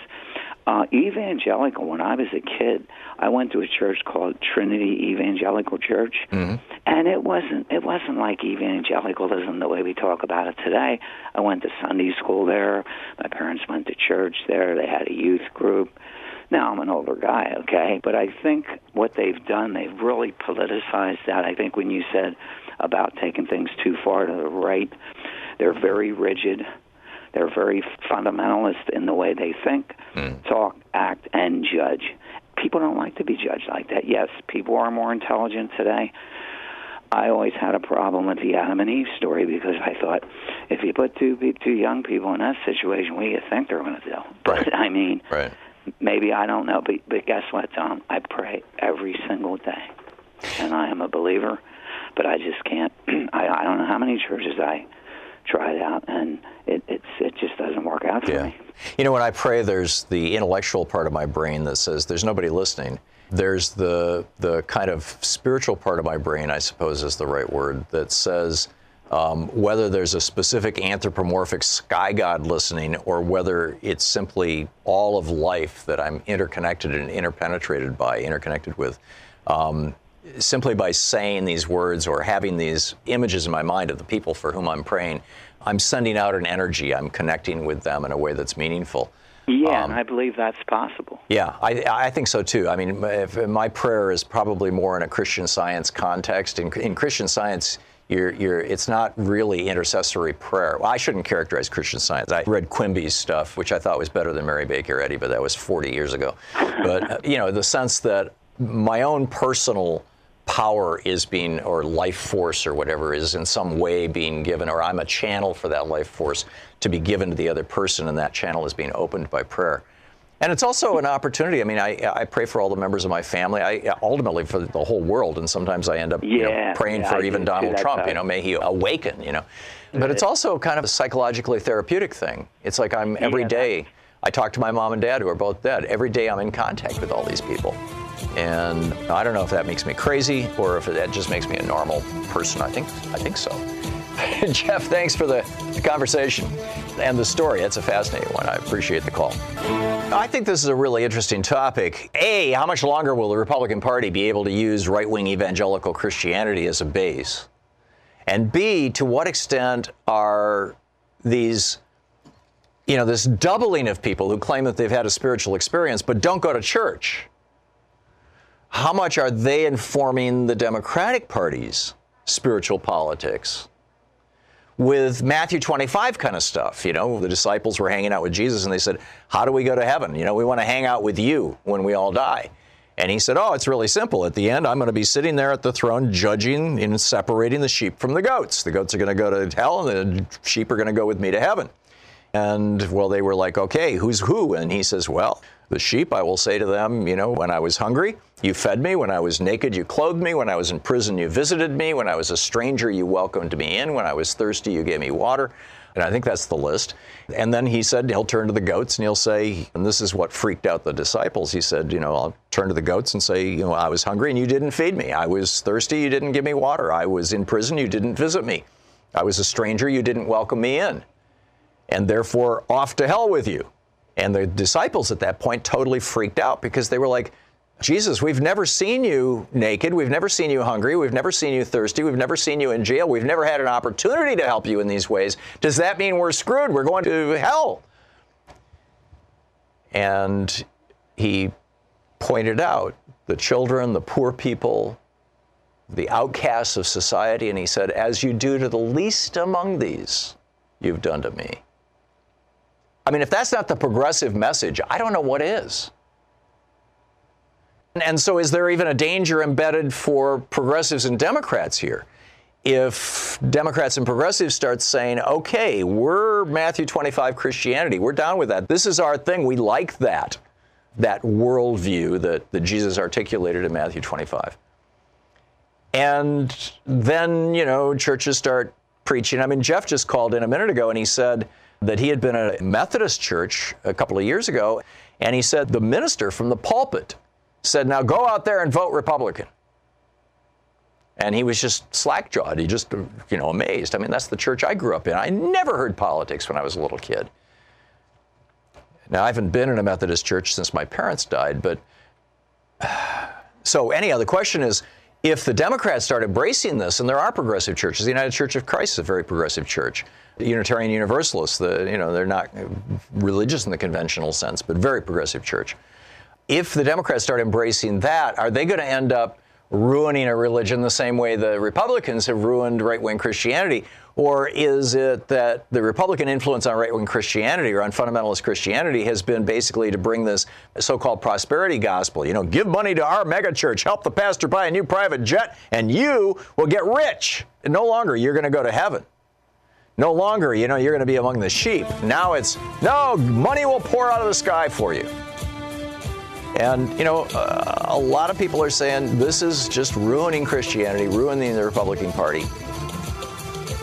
Uh, evangelical. When I was a kid, I went to a church called Trinity Evangelical Church, and it wasn't it wasn't like evangelicalism the way we talk about it today. I went to Sunday school there. My parents went to church there. They had a youth group. Now I'm an older guy, okay, but I think what they've done, they've really politicized that. I think when you said about taking things too far to the right, they're very rigid. They're very fundamentalist in the way they think, hmm. talk, act, and judge. People don't like to be judged like that. Yes, people are more intelligent today. I always had a problem with the Adam and Eve story because I thought if you put two two young people in that situation, what do you think they're going to do? But [LAUGHS] I mean, Right. Maybe I don't know. But but guess what, Thom? I pray every single day, and I am a believer. But I just can't. [CLEARS THROAT] I I don't know how many churches I tried out, and it it's it just doesn't work out for Yeah. me. You know, when I pray, there's the intellectual part of my brain that says there's nobody listening. There's the the kind of spiritual part of my brain, I suppose is the right word, that says um, whether there's a specific anthropomorphic sky god listening or whether it's simply all of life that I'm interconnected and interpenetrated by, interconnected with. Um, simply by saying these words or having these images in my mind of the people for whom I'm praying, I'm sending out an energy. I'm connecting with them in a way that's meaningful. Yeah, Um, and I believe that's possible. Yeah, I, I think so too. I mean, if, my prayer is probably more in a Christian Science context. In, in Christian Science, you're, you're, it's not really intercessory prayer. Well, I shouldn't characterize Christian Science. I read Quimby's stuff, which I thought was better than Mary Baker Eddy, but that was 40 years ago. But uh, you know, the sense that my own personal power is being, or life force, or whatever, is in some way being given, or I'm a channel for that life force to be given to the other person, and that channel is being opened by prayer. And it's also an opportunity. I mean, I, I pray for all the members of my family. I ultimately for the whole world, and sometimes I end up you know, praying yeah, for I even do. Donald Trump. how- You know, may he awaken. You know, but it's also kind of a psychologically therapeutic thing. It's like I'm every Yeah, day. I talk to my mom and dad, who are both dead. Every day I'm in contact with all these people, and I don't know if that makes me crazy or if that just makes me a normal person. I think I think so. [LAUGHS] Jeff, thanks for the conversation and the story. It's a fascinating one. I appreciate the call. I think this is a really interesting topic. A, how much longer will the Republican Party be able to use right wing evangelical Christianity as a base? And B, to what extent are these, you know, this doubling of people who claim that they've had a spiritual experience but don't go to church? How much are they informing the Democratic Party's spiritual politics? With Matthew 25 kind of stuff. You know, the disciples were hanging out with Jesus and they said, How do we go to heaven? You know, we want to hang out with you when we all die. And he said, Oh, it's really simple. At the end, I'm going to be sitting there at the throne judging and separating the sheep from the goats. The goats are going to go to hell and the sheep are going to go with me to heaven. And well, they were like, okay, who's who? And he says, well, the sheep, I will say to them, you know, when I was hungry, you fed me. When I was naked, you clothed me. When I was in prison, you visited me. When I was a stranger, you welcomed me in. When I was thirsty, you gave me water. And I think that's the list. And then he said he'll turn to the goats and he'll say, and this is what freaked out the disciples. He said, you know, I'll turn to the goats and say, you know, I was hungry and you didn't feed me. I was thirsty, you didn't give me water. I was in prison, you didn't visit me. I was a stranger, you didn't welcome me in and therefore off to hell with you. And the disciples at that point totally freaked out because they were like, Jesus, we've never seen you naked. We've never seen you hungry. We've never seen you thirsty. We've never seen you in jail. We've never had an opportunity to help you in these ways. Does that mean we're screwed? We're going to hell. And he pointed out the children, the poor people, the outcasts of society, and he said, As you do to the least among these, you've done to me. I mean, if that's not the progressive message, I don't know what is. And so, is there even a danger embedded for progressives and Democrats here? if Democrats and progressives start saying, okay, we're Matthew 25 Christianity, we're down with that. This is our thing. We like that, that worldview that, that Jesus articulated in Matthew 25. And then, you know, churches start preaching. I mean, Jeff just called in a minute ago and he said that he had been at a Methodist church a couple of years ago, and he said the minister from the pulpit said, now go out there and vote Republican. And he was just slack jawed. He just, you know, amazed. I mean, that's the church I grew up in. I never heard politics when I was a little kid. Now, I haven't been in a Methodist church since my parents died, but [SIGHS] so anyhow, the question is if the Democrats start embracing this, and there are progressive churches, the United Church of Christ is a very progressive church. Unitarian Universalists, the, you know, they're not religious in the conventional sense, but very progressive church. If the Democrats start embracing that, are they going to end up ruining a religion the same way the Republicans have ruined right wing Christianity? Or is it that the Republican influence on right wing Christianity or on fundamentalist Christianity has been basically to bring this so called prosperity gospel? You know, give money to our megachurch, help the pastor buy a new private jet, and you will get rich. And no longer you're going to go to heaven. No longer, you know, you're going to be among the sheep. Now it's, no, money will pour out of the sky for you. And, you know, uh, a lot of people are saying this is just ruining Christianity, ruining the Republican Party.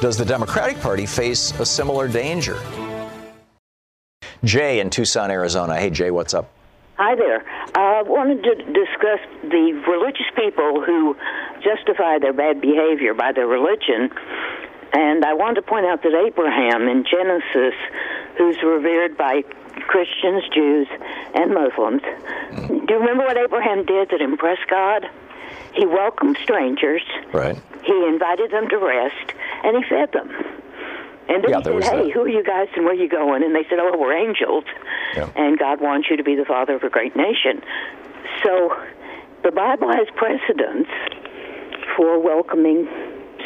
Does the Democratic Party face a similar danger? Jay in Tucson, Arizona. Hey, Jay, what's up? Hi there. I uh, wanted to discuss the religious people who justify their bad behavior by their religion. And I want to point out that Abraham in Genesis, who's revered by Christians, Jews, and Muslims. Do you remember what Abraham did that impressed God? He welcomed strangers. Right. He invited them to rest, and he fed them. And then Yeah, he said, "Hey, that. who are you guys, and where are you going?" And they said, "Oh, we're angels, Yeah. and God wants you to be the father of a great nation." So, the Bible has precedence for welcoming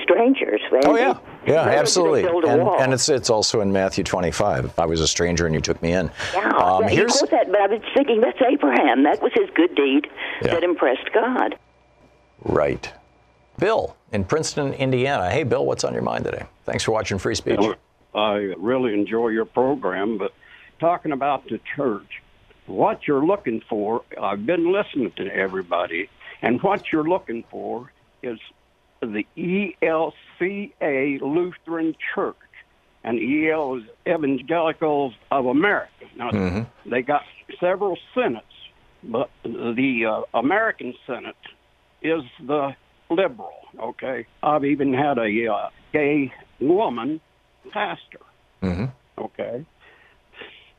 strangers. Oh yeah, yeah, Rarely absolutely. build a And, wall. and it's it's also in Matthew 25. I was a stranger and you took me in. Yeah, Um, yeah, here's quote that, but I was thinking that's Abraham. That was his good deed Yeah. that impressed God. right. Bill in Princeton, Indiana. Hey, Bill, what's on your mind today? Thanks for watching Free Speech. I really enjoy your program, but talking about the church, what you're looking for, I've been listening to everybody, and what you're looking for is the ELCA Lutheran Church, and EL is Evangelicals of America. Now, Mm-hmm. they got several synods, but the uh, American Synod is the liberal. Okay, I've even had a uh, gay woman pastor. Mm-hmm. Okay,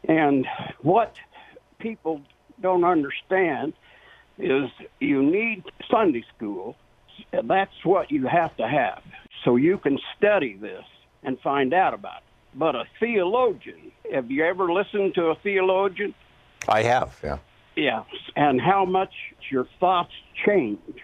and what people don't understand is you need Sunday school. That's what you have to have, so you can study this and find out about it. But a theologian, have you ever listened to a theologian? I have, yeah. Yeah, and how much your thoughts change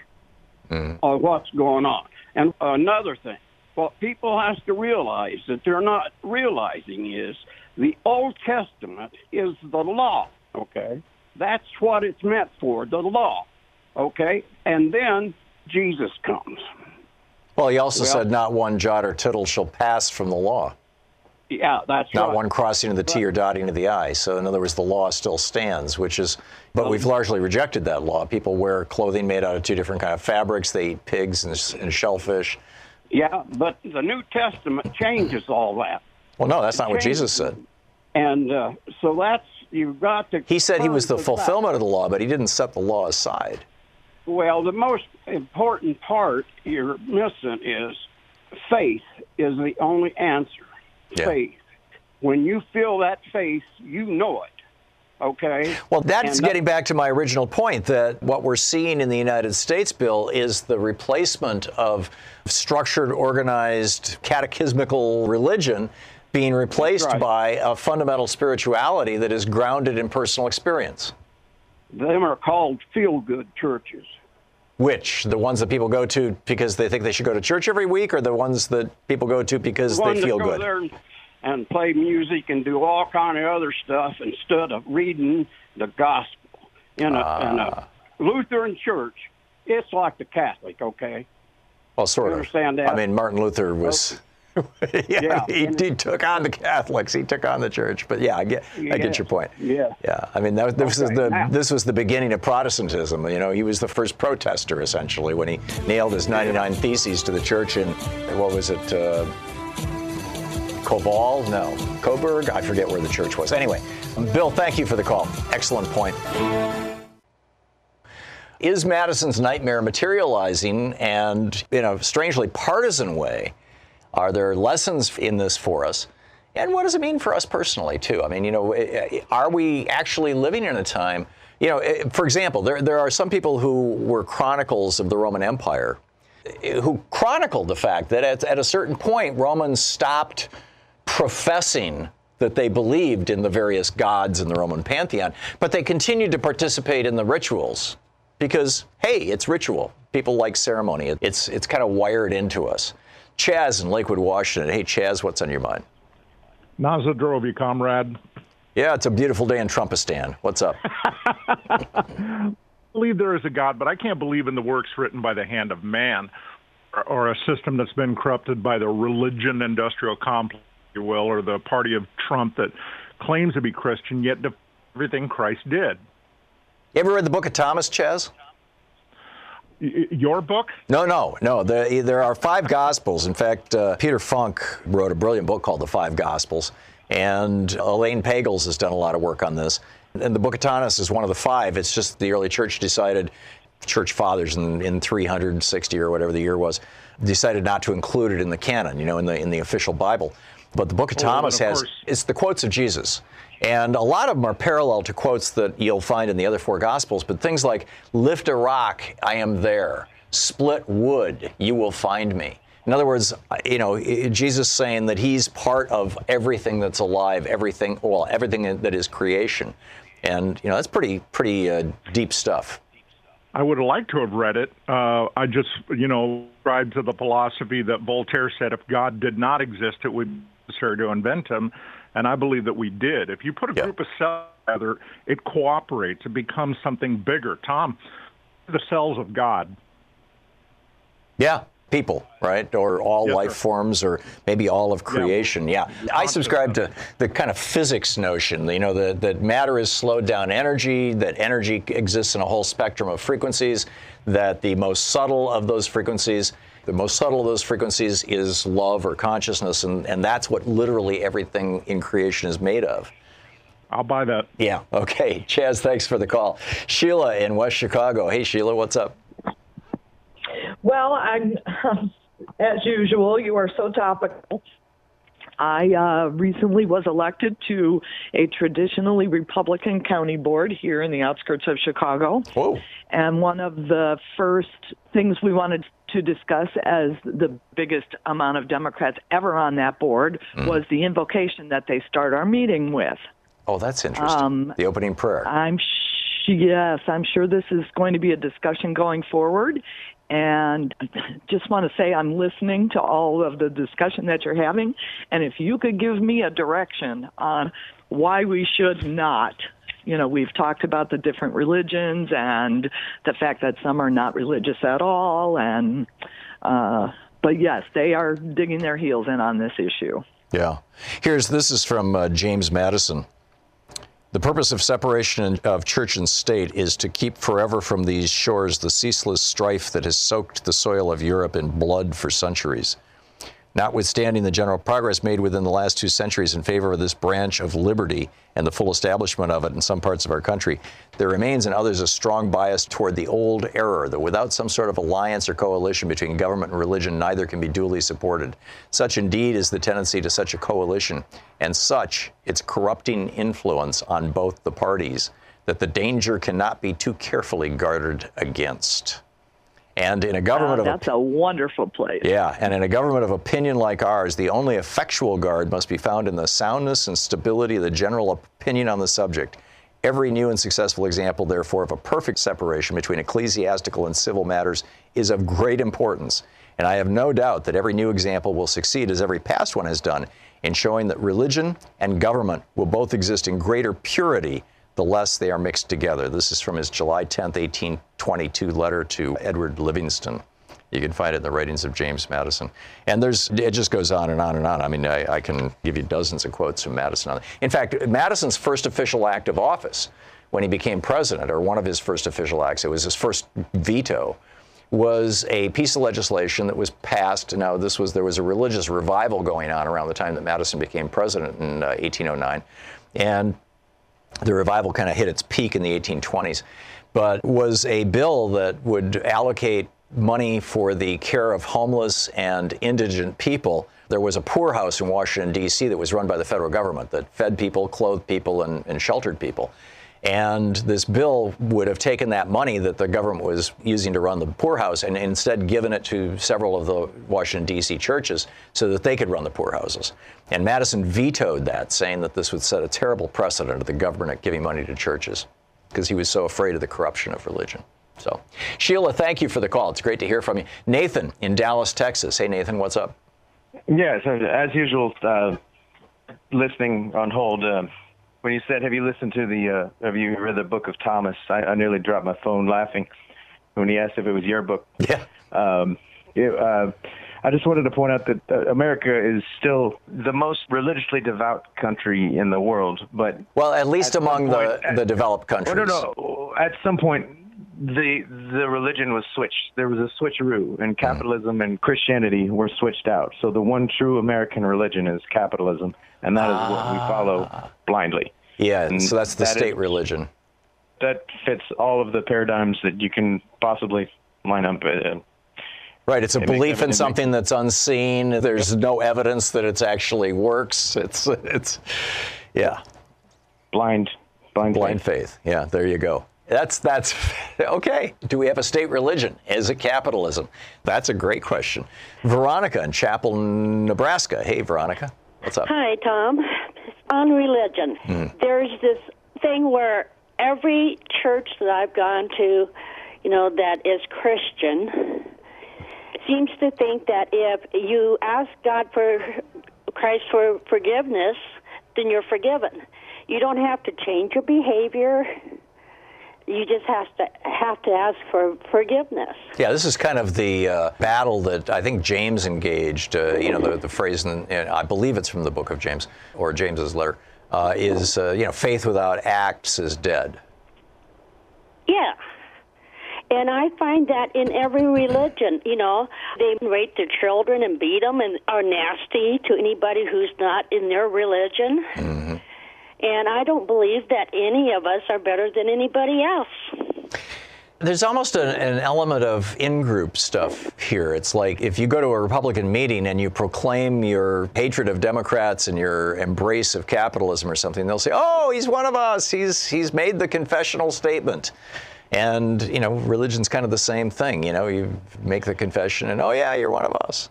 mm-hmm. on what's going on. And another thing, what people have to realize that they're not realizing is the Old Testament is the law, okay? That's what it's meant for, the law, okay? And then Jesus comes. Well, he also Well- said, "Not one jot or tittle shall pass from the law." Yeah, that's Not right. one crossing of the T or dotting of the I. So, in other words, the law still stands, which is, but we've largely rejected that law. People wear clothing made out of two different kind of fabrics. They eat pigs and, and shellfish. Yeah, but the New Testament changes all that. Well, no, that's not what Jesus said. And uh, so that's, you've got to. He said he was the turn to that. fulfillment of the law, but he didn't set the law aside. Well, the most important part you're missing is faith is the only answer. Yeah. Faith. When you feel that faith, you know it. Okay? Well, that's And getting back to my original point that what we're seeing in the United States bill is the replacement of structured, organized, catechismical religion being replaced right. by a fundamental spirituality that is grounded in personal experience. Them are called feel good churches. Which the ones that people go to because they think they should go to church every week, or the ones that people go to because The they feel go good? there and, and play music and do all kind of other stuff instead of reading the gospel. In a, in Ah. a Lutheran church, it's like the Catholic, okay? Well, sort You of. understand that? I mean, Martin Luther was. [LAUGHS] yeah, Yeah. He, he took on the Catholics. He took on the church. But yeah, I get, I get your point. Yeah. Yeah, I mean, that, this Okay, is the now- this was the beginning of Protestantism. You know, he was the first protester essentially when he nailed his 99 theses to the church in what was it, uh, Koval? No, Coburg. I forget where the church was. Anyway, Bill, thank you for the call. Excellent point. Is Madison's nightmare materializing, and in a strangely partisan way? Are there lessons in this for us? And what does it mean for us personally, too? I mean, you know, eh, are we actually living in a time? You know, eh, for example, there, there are some people who were chronicles of the Roman Empire eh, who chronicled the fact that at, at a certain point, Romans stopped professing that they believed in the various gods in the Roman pantheon, but they continued to participate in the rituals because, hey, it's ritual. People like ceremony. It's, it's kind of wired into us. Chaz in Lakewood, Washington. Hey, Chaz, what's on your mind? Nazza drove you, comrade. Yeah, it's a beautiful day in Trumpistan. What's up? I [LAUGHS] believe there is a God, but I can't believe in the works written by the hand of man or, or a system that's been corrupted by the religion industrial complex, if you will, or the party of Trump that claims to be Christian, yet everything Christ did. You ever read the book of Thomas, Chaz? Your book? No, no, no. The, there are five Gospels. In fact, uh, Peter Funk wrote a brilliant book called The Five Gospels, and Elaine Pagels has done a lot of work on this. And the Book of Thomas is one of the five. It's just the early church decided, church fathers in, in 360 or whatever the year was, decided not to include it in the canon, you know, in the in the official Bible. But the Book of Oh, well, Thomas of has course. it's the quotes of Jesus. And a lot of them are parallel to quotes that you'll find in the other four Gospels, but things like, lift a rock, I am there. Split wood, you will find me. In other words, you know, Jesus saying that he's part of everything that's alive, everything, well, everything that is creation. And, you know, that's pretty, pretty uh, deep stuff. I would have liked to have read it. Uh, I just, you know, subscribe to the philosophy that Voltaire said if God did not exist, it would necessary to invent them, And I believe that we did. If you put a group of cells together, it cooperates, it becomes something bigger. Thom, the cells of God. Yeah, people, right? Or all Yes, life sir. forms, or maybe all of creation. Yeah. I subscribe to the kind of physics notion, you know, that, that matter is slowed down energy, that energy exists in a whole spectrum of frequencies, that the most subtle of those frequencies, the most subtle of those frequencies is love or consciousness, and, and that's what literally everything in creation is made of. I'll buy that. Yeah. Okay. Chaz, thanks for the call. Sheila in West Chicago. Hey, Sheila, what's up? Well, I'm, [LAUGHS] as usual, you are so topical. I uh, recently was elected to a traditionally Republican county board here in the outskirts of Chicago. Whoa. And one of the first things we wanted to discuss as the biggest amount of Democrats ever on that board Mm. was the invocation that they start our meeting with. Oh, that's interesting. Um, the opening prayer. I'm sh- yes, I'm sure this is going to be a discussion going forward, and just want to say I'm listening to all of the discussion that you're having, and if you could give me a direction on why we should not. You know, we've talked about the different religions and the fact that some are not religious at all, and uh, but yes, they are digging their heels in on this issue. Yeah. Here's this is from uh, James Madison. The purpose of separation of church and state is to keep forever from these shores the ceaseless strife that has soaked the soil of Europe in blood for centuries. Notwithstanding the general progress made within the last two centuries in favor of this branch of liberty and the full establishment of it in some parts of our country, there remains in others a strong bias toward the old error that without some sort of alliance or coalition between government and religion, neither can be duly supported. Such indeed is the tendency to such a coalition, and such its corrupting influence on both the parties, that the danger cannot be too carefully guarded against. And in a government Uh, of that's a wonderful place. yeah, and in a government of opinion like ours, the only effectual guard must be found in the soundness and stability of the general opinion on the subject. Every new and successful example, therefore, of a perfect separation between ecclesiastical and civil matters is of great importance. And I have no doubt that every new example will succeed, as every past one has done, in showing that religion and government will both exist in greater purity the less they are mixed together. This is from his July 10, 1822 letter to Edward Livingston. You can find it in the writings of James Madison. And there's it just goes on and on and on. I mean, I, I can give you dozens of quotes from Madison. On In fact, Madison's first official act of office when he became president, or one of his first official acts, it was his first veto, was a piece of legislation that was passed. Now, this was there was a religious revival going on around the time that Madison became president in uh, 1809, and the revival kind of hit its peak in the 1820s. But was a bill that would allocate money for the care of homeless and indigent people. There was a poorhouse in Washington, D.C. that was run by the federal government that fed people, clothed people, and, and sheltered people. And this bill would have taken that money that the government was using to run the poorhouse and instead given it to several of the Washington, D.C. churches so that they could run the poorhouses. And Madison vetoed that, saying that this would set a terrible precedent of the government giving money to churches because he was so afraid of the corruption of religion. So, Sheila, thank you for the call. It's great to hear from you. Nathan in Dallas, Texas. Hey, Nathan, what's up? Yes, as usual, uh, listening on hold. Uh, when you said, "Have you listened to the? Uh, have you read the Book of Thomas?" I, I nearly dropped my phone laughing when he asked if it was your book. [LAUGHS] Yeah. Um, it, uh, I just wanted to point out that uh, America is still the most religiously devout country in the world, but well, at least at among point, the the developed countries. No, no, no. At some point, the the religion was switched. There was a switcheroo, and capitalism and Christianity were switched out. So the one true American religion is capitalism, and that is what we follow blindly. Yeah, And so that's the that state is- religion. That fits all of the paradigms that you can possibly line up. Uh, Right, it's a It belief in something that's unseen. There's no evidence that it actually works. It's it's yeah. Blind blind blind faith. Yeah, there you go. That's that's [LAUGHS] okay. Do we have a state religion? Is it capitalism? That's a great question. Veronica in Chappell, Nebraska. Hey, Veronica, what's up? Hi, Thom. On religion, Hmm. there's this thing where every church that I've gone to, you know, that is Christian, seems to think that if you ask God for Christ for forgiveness, then you're forgiven. You don't have to change your behavior. You just have to have to ask for forgiveness. Yeah, this is kind of the uh, battle that I think James engaged. Uh, you know, the, the phrase, in, I believe it's from the book of James or James's letter, uh, is uh, you know, faith without acts is dead. Yeah. And I find that in every religion, you know, they rape their children and beat them and are nasty to anybody who's not in their religion. And I don't believe that any of us are better than anybody else. There's almost an, an element of in group stuff here. It's like if you go to a Republican meeting and you proclaim your hatred of Democrats and your embrace of capitalism or something, they'll say, Oh, he's one of us. He's, he's made the confessional statement. And, you know, religion's kind of the same thing. You know, you make the confession and, oh, yeah, you're one of us.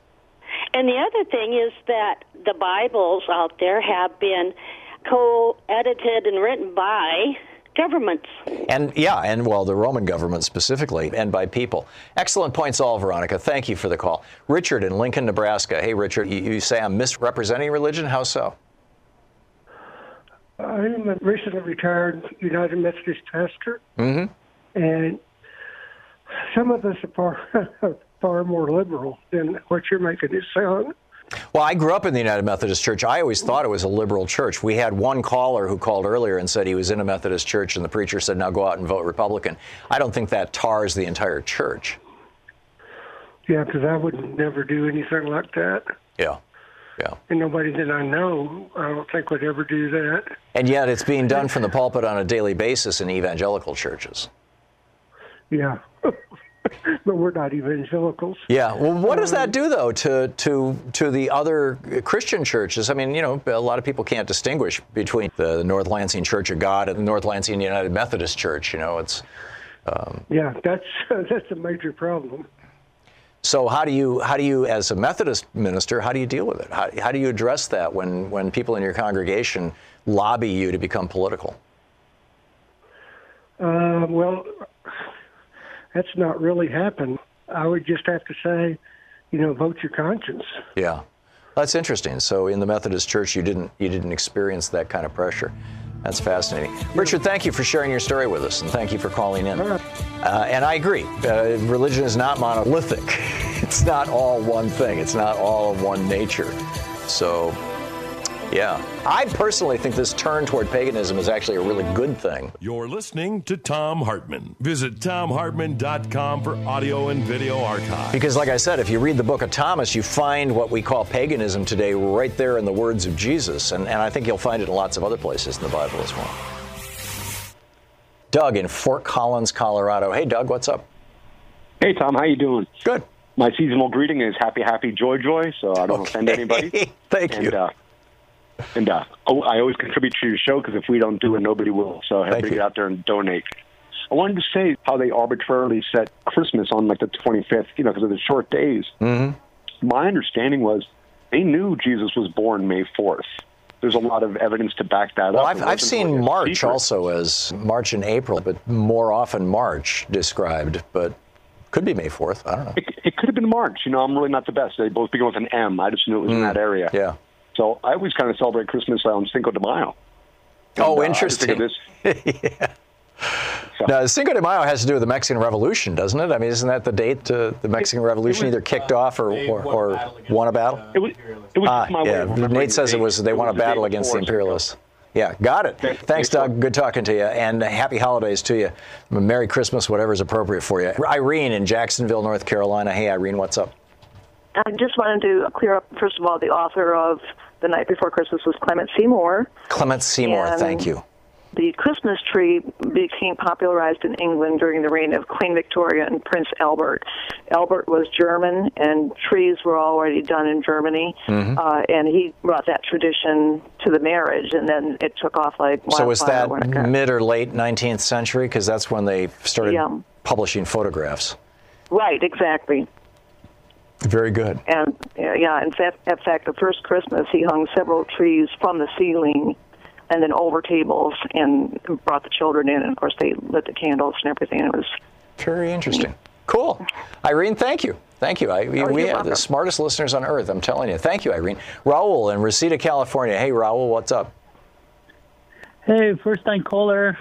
And the other thing is that the Bibles out there have been co edited and written by governments. And yeah, and well, the Roman government specifically, and by people. Excellent points, all, Veronica. Thank you for the call. Richard in Lincoln, Nebraska. Hey, Richard, you, you say I'm misrepresenting religion? How so? I'm a recently retired United Methodist pastor, Mm-hmm. and some of us are [LAUGHS] far, far more liberal than what you're making it sound. Well, I grew up in the United Methodist Church. I always thought it was a liberal church. We had one caller who called earlier and said he was in a Methodist church, and the preacher said, now go out and vote Republican. I don't think that tars the entire church. Yeah, because I would never do anything like that. Yeah. Yeah. And nobody that I know, I don't think would ever do that. And yet it's being done from the pulpit on a daily basis in evangelical churches. Yeah. [LAUGHS] [LAUGHS] but we're not evangelicals. Yeah. Well, what does that do though to to to the other Christian churches? I mean, you know, a lot of people can't distinguish between the North Lansing Church of God and the North Lansing United Methodist Church. You know, it's. Um, Yeah, that's [LAUGHS] that's a major problem. so how do you how do you as a Methodist minister how do you deal with it? How, how do you address that when when people in your congregation lobby you to become political? Uh, well, that's not really happened. I would just have to say, you know, vote your conscience. Yeah, that's interesting. So in the Methodist Church, you didn't you didn't experience that kind of pressure. That's fascinating. Richard, thank you for sharing your story with us, and thank you for calling in. Uh, and I agree, uh, religion is not monolithic. [LAUGHS] It's not all one thing. It's not all of one nature. So, yeah. I personally think this turn toward paganism is actually a really good thing. You're listening to Thom Hartmann. Visit thomhartmann.com for audio and video archive. Because, like I said, if you read the book of Thomas, you find what we call paganism today right there in the words of Jesus. And, and I think you'll find it in lots of other places in the Bible as well. Doug in Fort Collins, Colorado. Hey, Doug, what's up? Hey, Thom, how you doing? Good. My seasonal greeting is happy, happy, joy, joy, so I don't Okay. offend anybody. [LAUGHS] Thank and, you. Uh, and uh, oh, I always contribute to your show because if we don't do it, nobody will. So everybody get out there and donate. I wanted to say how they arbitrarily set Christmas on like the 25th, you know, because of the short days. Mm-hmm. My understanding was they knew Jesus was born May 4th. There's a lot of evidence to back that Well, up. I've, I've seen a March secret. also as March and April, but more often March described, but could be May 4th. I don't know. It, it could have been March. You know, I'm really not the best. They both begin with an M. I just knew it was in Mm. that area. Yeah. So I always kind of celebrate Christmas on Cinco de Mayo. Oh, And, uh, I just think interesting. this- [LAUGHS] Now, Cinco de Mayo has to do with the Mexican Revolution, doesn't it? I mean, isn't that the date uh, the Mexican Revolution either kicked off or, or, or won a battle? It was, it was ah, my yeah. of Nate says the it was they It won a was the battle against the before Cinco. imperialists. Yeah, got it. Thanks, Doug. Good talking to you, and happy holidays to you. Merry Christmas, whatever's appropriate for you. Irene in Jacksonville, North Carolina. Hey, Irene, what's up? I just wanted to clear up, first of all, the author of The Night Before Christmas was Clement C. Moore. Clement C. Moore, And- thank you. The Christmas tree became popularized in England during the reign of Queen Victoria and Prince Albert. Albert was German, and trees were already done in Germany, Mhm. uh, and he brought that tradition to the marriage, and then it took off like wildfire. So was that when it got- mid or late 19th century? Because that's when they started Yeah. publishing photographs. Right, exactly. Very good. And yeah, in fact, in fact, the first Christmas he hung several trees from the ceiling, and then over tables, and brought the children in. And of course, they lit the candles and everything. It was Very interesting. Cool. Irene, thank you. Thank you. I, we Oh, you're we have welcome. the smartest listeners on earth, I'm telling you. Thank you, Irene. Raul in Reseda, California. Hey, Raul, what's up? Hey, first time caller.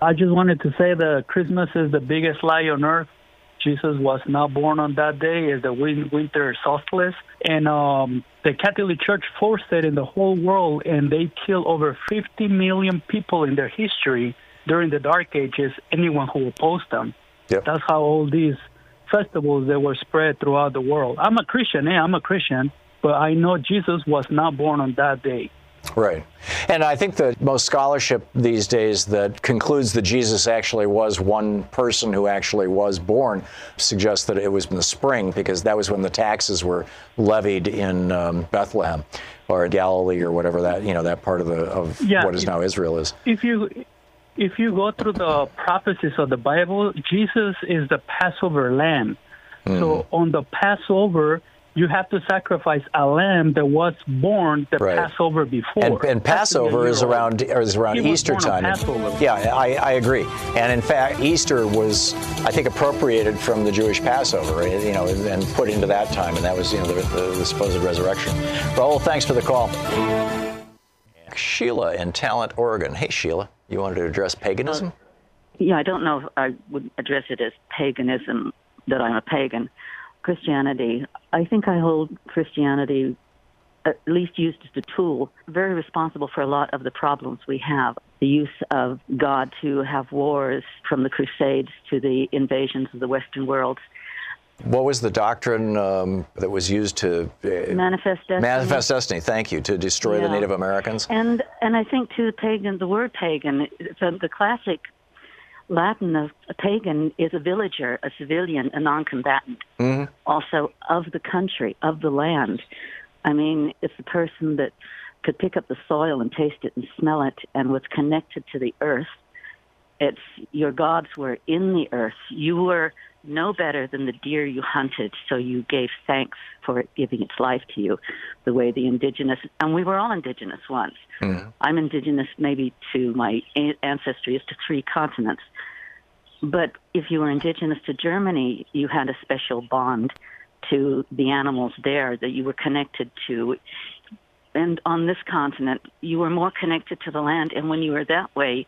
I just wanted to say that Christmas is the biggest lie on earth. Jesus was not born on that day. Is the win- winter solstice, and um, the Catholic Church forced it in the whole world, and they killed over 50 million people in their history during the Dark Ages. Anyone who opposed them. Yep. That's how all these festivals they were spread throughout the world. I'm a Christian. Yeah, I'm a Christian, but I know Jesus was not born on that day. Right. And I think that most scholarship these days that concludes that Jesus actually was one person who actually was born suggests that it was in the spring because that was when the taxes were levied in um, Bethlehem or Galilee or whatever that, you know, that part of the of Yeah, what is now Israel is. if you if you go through the prophecies of the Bible, Jesus is the Passover lamb. So on the Passover, you have to sacrifice a lamb that was born the Right. Passover before. And, and Has to be a Passover is around is around He Easter time. Yeah, I, I agree. And in fact, Easter was, I think, appropriated from the Jewish Passover, eh, you know, and put into that time, and that was, you know, the, the, the supposed resurrection. Raul, thanks for the call. Sheila in Talent, Oregon. Hey, Sheila, you wanted to address paganism? Uh, yeah, I don't know if I would address it as paganism, that I'm a pagan. Christianity, I think I hold Christianity at least used as a tool, very responsible for a lot of the problems we have. The use of God to have wars from the Crusades to the invasions of the Western world. What was the doctrine um, that was used to uh, Manifest destiny. manifest destiny? Thank you to destroy the Native Americans. And and I think too, pagan. The word pagan, the, the classic Latin of a pagan is a villager, a civilian, a non-combatant. Mhm. Also of the country, of the land. I mean, it's the person that could pick up the soil and taste it and smell it, and was connected to the earth. It's your gods were in the earth. You were no better than the deer you hunted, so you gave thanks for it giving its life to you, the way the indigenous, and we were all indigenous once. Mm-hmm. I'm indigenous maybe to my ancestry is to three continents. But if you were indigenous to Germany, you had a special bond to the animals there that you were connected to. and on this continent, you were more connected to the land. And when you were that way,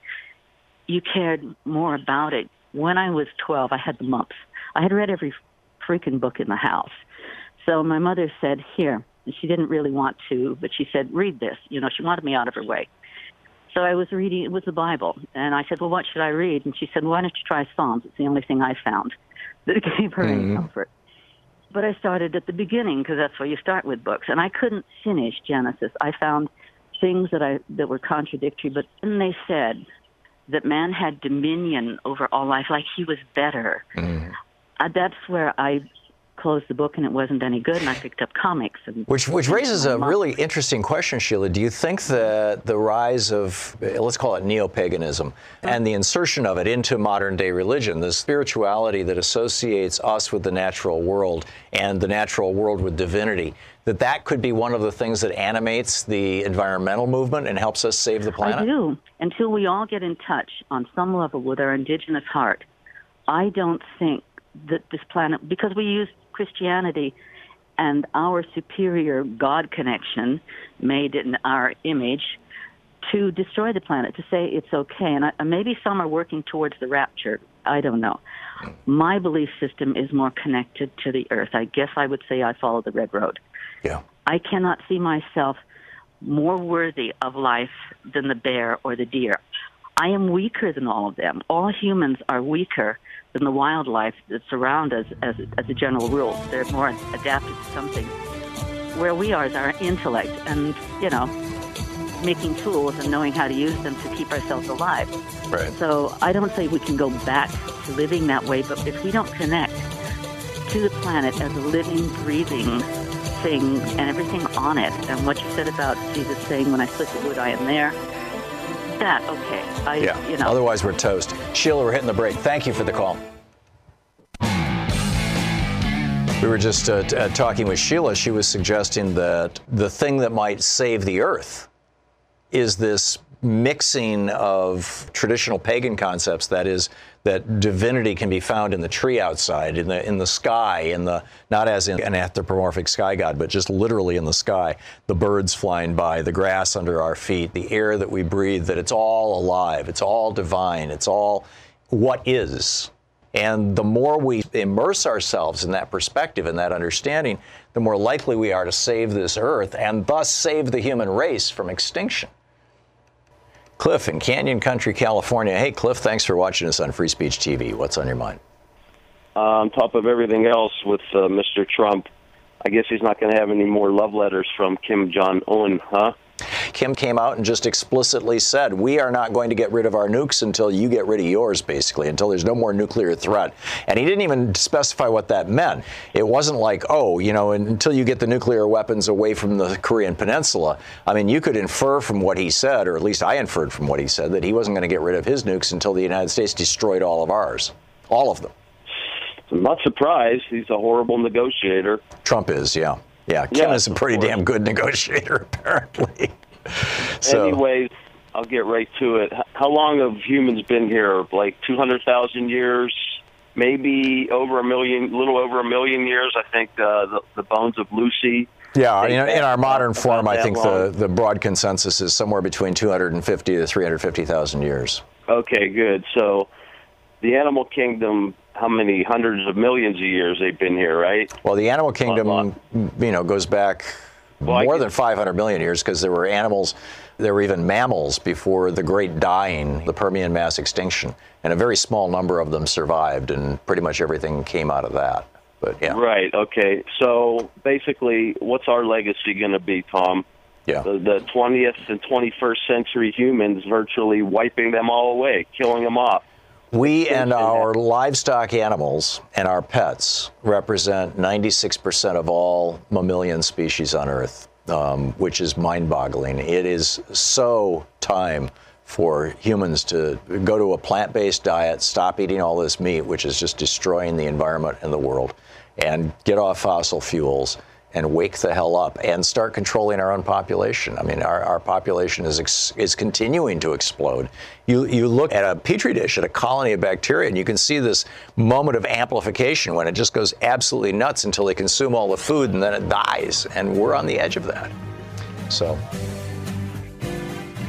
you cared more about it. When I was 12, I had the mumps. I had read every freaking book in the house. So my mother said, Here. And she didn't really want to, but she said, Read this. You know, she wanted me out of her way. So I was reading, it was the Bible. And I said, Well, what should I read? And she said, Why don't you try Psalms? It's the only thing I found [LAUGHS] that gave her Mm-hmm. any comfort. But I started at the beginning because that's where you start with books. And I couldn't finish Genesis. I found things that I that were contradictory, but then they said that man had dominion over all life, like he was better. Uh, that's where I closed the book, and it wasn't any good. And I picked up comics. And Which, which raises a really interesting question, Sheila. Do you think that the rise of, let's call it neo paganism, and the insertion of it into modern day religion, the spirituality that associates us with the natural world and the natural world with divinity, that that could be one of the things that animates the environmental movement and helps us save the planet? I do. Until we all get in touch on some level with our indigenous heart, I don't think that this planet, because we use Christianity and our superior God connection made in our image to destroy the planet, to say it's okay. And I, maybe some are working towards the rapture. I don't know. My belief system is more connected to the earth. I guess I would say I follow the red road. Yeah. I cannot see myself more worthy of life than the bear or the deer. I am weaker than all of them. All humans are weaker than the wildlife that surround us as, as a general rule. They're more adapted to something. Where we are is our intellect and, you know, making tools and knowing how to use them to keep ourselves alive. Right. So I don't say we can go back to living that way, but if we don't connect to the planet as a living, breathing thing and everything on it, and what you said about Jesus saying, "When I split the wood, I am there." That okay? I yeah. you know. Otherwise, we're toast. Sheila, we're hitting the break. Thank you for the call. We were just uh, t- uh, talking with Sheila. She was suggesting that the thing that might save the earth is this mixing of traditional pagan concepts that is that divinity can be found in the tree outside in the in the sky in the not as in an anthropomorphic sky god but just literally in the sky the birds flying by the grass under our feet the air that we breathe that it's all alive it's all divine it's all what is. And the more we immerse ourselves in that perspective and that understanding the more likely we are to save this earth and thus save the human race from extinction Cliff in Canyon Country, California. Hey, Cliff, thanks for watching us on Free Speech TV. What's on your mind? uh, on top of everything else with uh, Mr. Trump, I guess he's not going to have any more love letters from Kim Jong Un, huh? Kim came out and just explicitly said, We are not going to get rid of our nukes until you get rid of yours, basically, until there's no more nuclear threat. And he didn't even specify what that meant. It wasn't like, oh, you know, until you get the nuclear weapons away from the Korean Peninsula. I mean, you could infer from what he said, or at least I inferred from what he said, that he wasn't going to get rid of his nukes until the United States destroyed all of ours. All of them. I'm not surprised. He's a horrible negotiator. Trump is, yeah. Yeah, Kim Yes, is a pretty damn good negotiator, [LAUGHS] apparently. [LAUGHS] So- Anyways, I'll get right to it. How long have humans been here? Like 200,000 years? Maybe over a million, little over a million years. I think uh, the, the bones of Lucy. Yeah, in, in our modern form, I think the, the broad consensus is somewhere between 250 to 350,000 years. Okay, good. So the animal kingdom, how many hundreds of millions of years they've been here, right? Well, the animal kingdom, uh, uh, you know, goes back I more than 500 million years because there were animals, there were even mammals before the Great Dying, the Permian mass extinction, and a very small number of them survived, and pretty much everything came out of that. But yeah, Right. Okay. So basically, what's our legacy going to be, Thom? Yeah. The, the 20th and 21st century humans virtually wiping them all away, killing them off. We and our livestock animals and our pets represent 96% of all mammalian species on Earth, um, which is mind boggling. It is so time for humans to go to a plant based diet, stop eating all this meat, which is just destroying the environment and the world, and get off fossil fuels and wake the hell up and start controlling our own population. I mean, our, our population is ex- is continuing to explode. You you look at a petri dish at a colony of bacteria, and you can see this moment of amplification when it just goes absolutely nuts until they consume all the food and then it dies. And we're on the edge of that. So